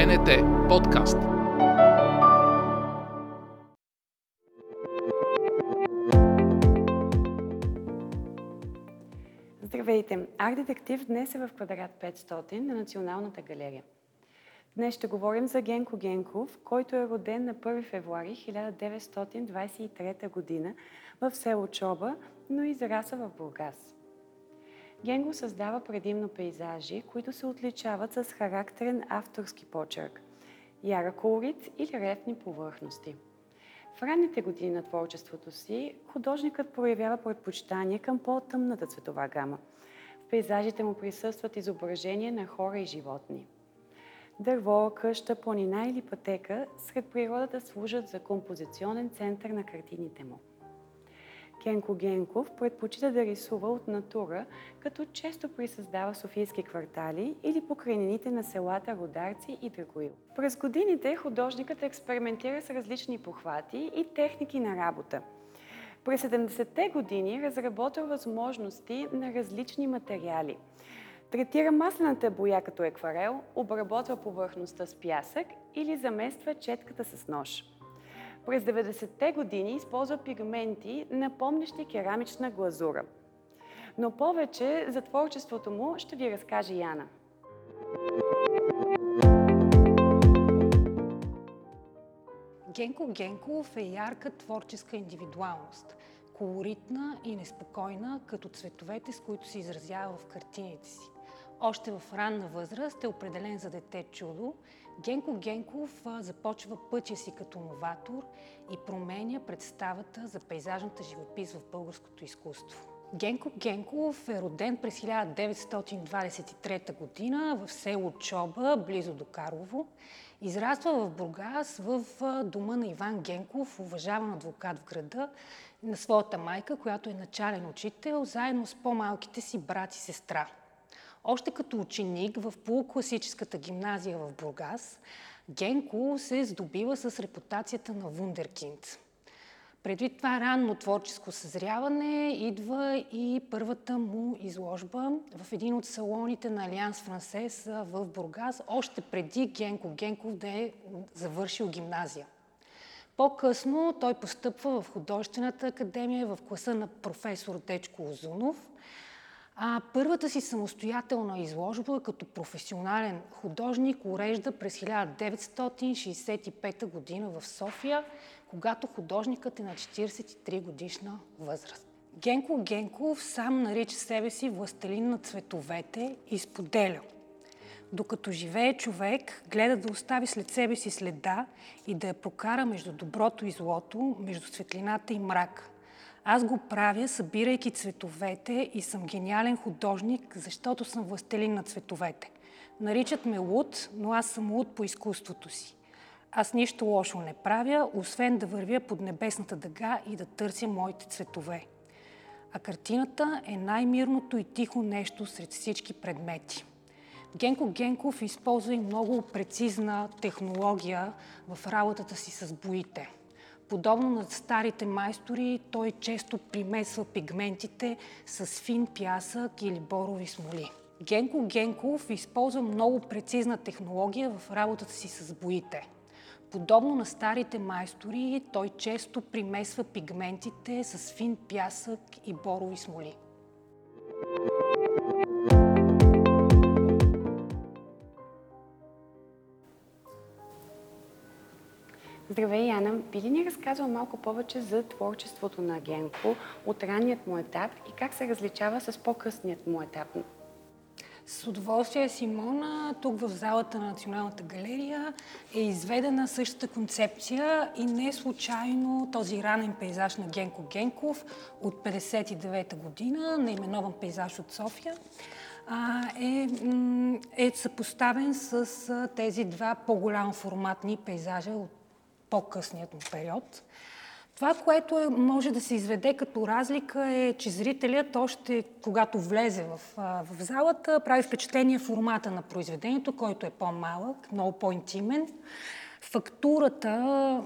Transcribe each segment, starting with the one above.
БНТ подкаст. Здравейте! Арт-детектив днес е в квадрат 500 на Националната галерия. Днес ще говорим за Генко Генков, който е роден на 1 февруари 1923 г. в село Чоба, но израса в Бургас. Генго създава предимно пейзажи, които се отличават с характерен авторски почерк, яра колорит и релефни повърхности. В ранните години на творчеството си художникът проявява предпочитание към по-тъмната цветова гама. В пейзажите му присъстват изображения на хора и животни. Дърво, къща, планина или пътека сред природата служат за композиционен център на картините му. Кенко Генков предпочита да рисува от натура, като често присъздава софийски квартали или покрайнините на селата Родарци и Драгоил. През годините художникът експериментира с различни похвати и техники на работа. През 70-те години разработва възможности на различни материали. Третира маслената боя като екварел, обработва повърхността с пясък или замества четката с нож. През 90-те години използва пигменти, напомнящи керамична глазура. Но повече за творчеството му ще ви разкаже Яна. Генко Генков е ярка творческа индивидуалност, колоритна и неспокойна, като цветовете, с които се изразява в картините си. Още в ранна възраст е определен за дете чудо Генко Генков започва пътя си като новатор и променя представата за пейзажната живопис в българското изкуство. Генко Генков е роден през 1923 година в село Чоба, близо до Карлово. Израства в Бургас в дома на Иван Генков, уважаван адвокат в града, на своята майка, която е начален учител, заедно с по-малките си брат и сестра. Още като ученик в полукласическата гимназия в Бургас, Генко се здобива с репутацията на вундеркинд. Предвид това ранно творческо съзряване идва и първата му изложба в един от салоните на Алианс Франсес в Бургас, още преди Генко Генков да е завършил гимназия. По-късно той постъпва в художествената академия в класа на професор Дечко Озунов – а, първата си самостоятелна изложба като професионален художник урежда през 1965 година в София, когато художникът е на 43 годишна възраст. Генко Генков сам нарича себе си властелин на цветовете и споделя. Докато живее човек, гледа да остави след себе си следа и да я прокара между доброто и злото, между светлината и мрака. Аз го правя, събирайки цветовете и съм гениален художник, защото съм властелин на цветовете. Наричат ме луд, но аз съм луд по изкуството си. Аз нищо лошо не правя, освен да вървя под небесната дъга и да търся моите цветове. А картината е най-мирното и тихо нещо сред всички предмети. Генко Генков използва и много прецизна технология в работата си с боите – Подобно на старите майстори, той често примесва пигментите с фин пясък или борови смоли. Генко Генков използва много прецизна технология в работата си с боите. Подобно на старите майстори, той често примесва пигментите с фин пясък и борови смоли. Здравей, Яна. Би ли ни разказва малко повече за творчеството на Генко от ранният му етап и как се различава с по-късният му етап? С удоволствие, Симона, тук в залата на Националната галерия е изведена същата концепция и не случайно този ранен пейзаж на Генко Генков от 59-та година, наименован пейзаж от София, е, е съпоставен с тези два по-голям форматни пейзажа от по-късният период. Това, което е, може да се изведе като разлика е, че зрителят още когато влезе в, в залата, прави впечатление формата на произведението, който е по-малък, много по-интимен. Фактурата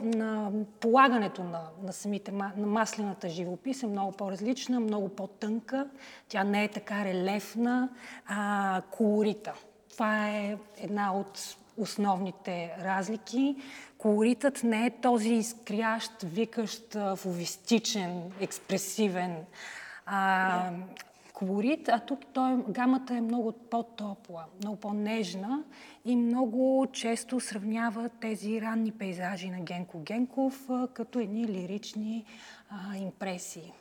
на полагането на, на самите на маслената живопис е много по-различна, много по-тънка. Тя не е така релефна, а колорита. Това е една от основните разлики. Колоритът не е този изкрящ, викащ, фовистичен, експресивен а, колорит, а тук той, гамата е много по-топла, много по-нежна и много често сравнява тези ранни пейзажи на Генко Генков като едни лирични а, импресии.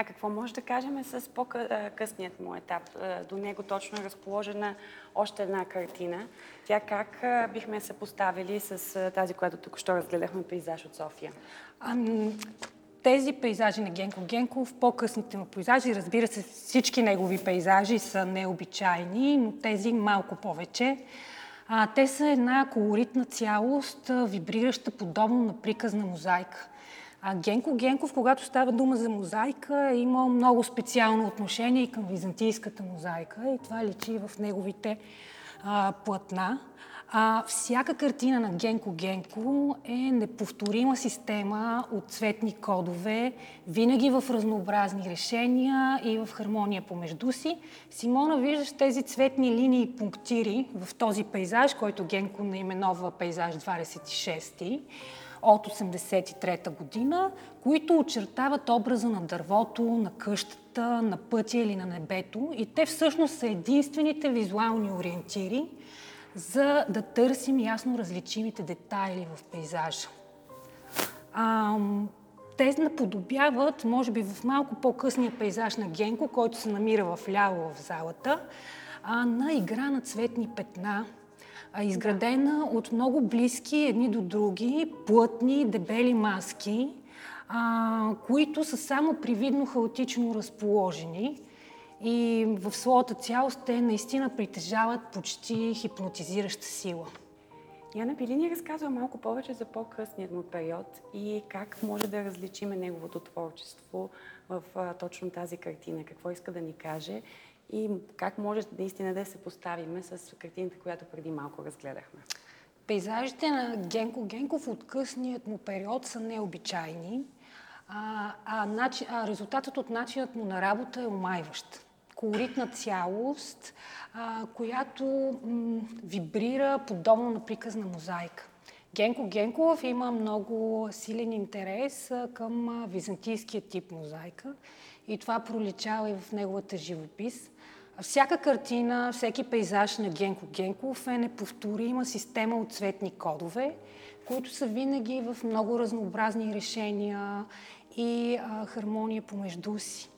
А какво може да кажем с по-късният му етап? До него точно е разположена още една картина. Тя как бихме се поставили с тази, която тук що разгледахме, пейзаж от София? тези пейзажи на Генко Генков, по-късните му пейзажи, разбира се, всички негови пейзажи са необичайни, но тези малко повече. А, те са една колоритна цялост, вибрираща подобно на приказна мозайка. А Генко Генков, когато става дума за мозайка, е имал много специално отношение и към византийската мозайка и това личи в неговите а, платна. А, всяка картина на Генко Генко е неповторима система от цветни кодове, винаги в разнообразни решения и в хармония помежду си. Симона, виждаш тези цветни линии и пунктири в този пейзаж, който Генко наименова пейзаж 26 от 83-та година, които очертават образа на дървото, на къщата, на пътя или на небето. И те всъщност са единствените визуални ориентири, за да търсим ясно различимите детайли в пейзажа. Те наподобяват, може би в малко по-късния пейзаж на Генко, който се намира в ляво в залата, а, на игра на цветни петна, а, изградена от много близки едни до други, плътни, дебели маски, а, които са само привидно хаотично разположени и в своята цялост те наистина притежават почти хипнотизираща сила. Яна, би ли ни разказва малко повече за по-късният му период и как може да различиме неговото творчество в а, точно тази картина? Какво иска да ни каже и как може наистина да се поставиме с картината, която преди малко разгледахме? Пейзажите на Генко Генков от късният му период са необичайни, а, а, начин, а резултатът от начинът му на работа е омайващ колоритна цялост, а, която м, вибрира подобно на приказна мозайка. Генко Генков има много силен интерес а, към а, византийския тип мозайка и това проличава и в неговата живопис. Всяка картина, всеки пейзаж на Генко Генков е неповторима система от цветни кодове, които са винаги в много разнообразни решения и а, хармония помежду си.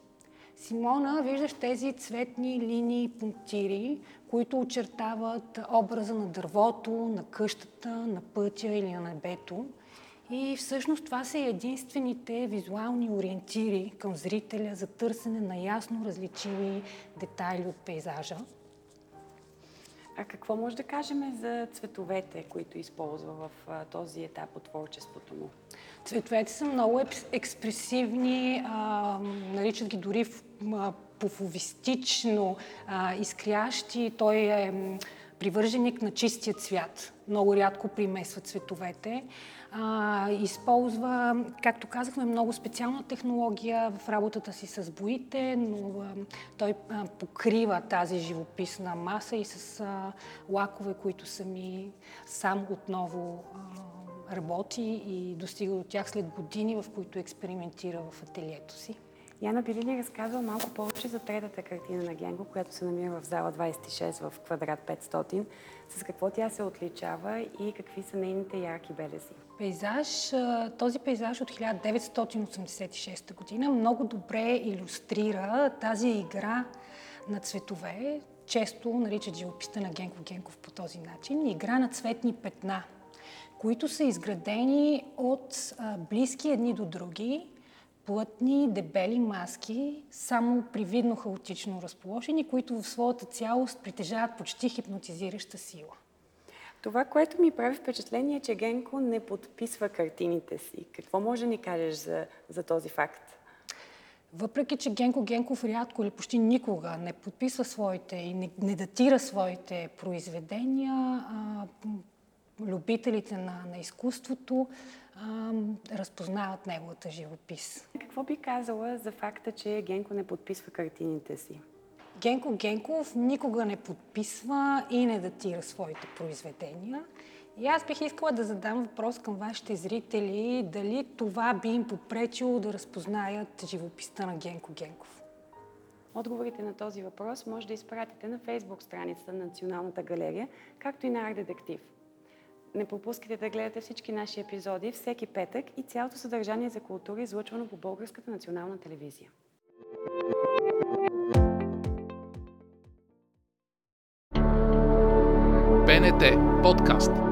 Симона, виждаш тези цветни линии и пунктири, които очертават образа на дървото, на къщата, на пътя или на небето. И всъщност това са единствените визуални ориентири към зрителя за търсене на ясно различими детайли от пейзажа. А какво може да кажем за цветовете, които използва в този етап от творчеството му? Цветовете са много експресивни, а, наричат ги дори пофовистично а, изкрящи. Той е привърженик на чистия цвят. Много рядко примесва цветовете. А, използва, както казахме, много специална технология в работата си с боите, но а, той а, покрива тази живописна маса и с а, лакове, които сами сам отново а, работи и достига до тях след години, в които експериментира в ателието си. Яна, би ли разказва малко повече за третата картина на Генго, която се намира в зала 26 в квадрат 500? С какво тя се отличава и какви са нейните ярки белези? Пейзаж, този пейзаж от 1986 година много добре иллюстрира тази игра на цветове, често наричат живописта на Генко Генков по този начин, игра на цветни петна, които са изградени от близки едни до други, плътни, дебели маски, само привидно хаотично разположени, които в своята цялост притежават почти хипнотизираща сила. Това, което ми прави впечатление е, че Генко не подписва картините си. Какво може да ни кажеш за, за този факт? Въпреки, че Генко Генков рядко или почти никога не подписва своите и не, не датира своите произведения, а, любителите на, на изкуството а, разпознават неговата живопис. Какво би казала за факта, че Генко не подписва картините си? Генко Генков никога не подписва и не датира своите произведения. И аз бих искала да задам въпрос към вашите зрители, дали това би им попречило да разпознаят живописта на Генко Генков. Отговорите на този въпрос може да изпратите на фейсбук страницата на Националната галерия, както и на Арт Детектив. Не пропускайте да гледате всички наши епизоди всеки петък и цялото съдържание за култура, излъчвано по Българската национална телевизия. БНТ подкаст.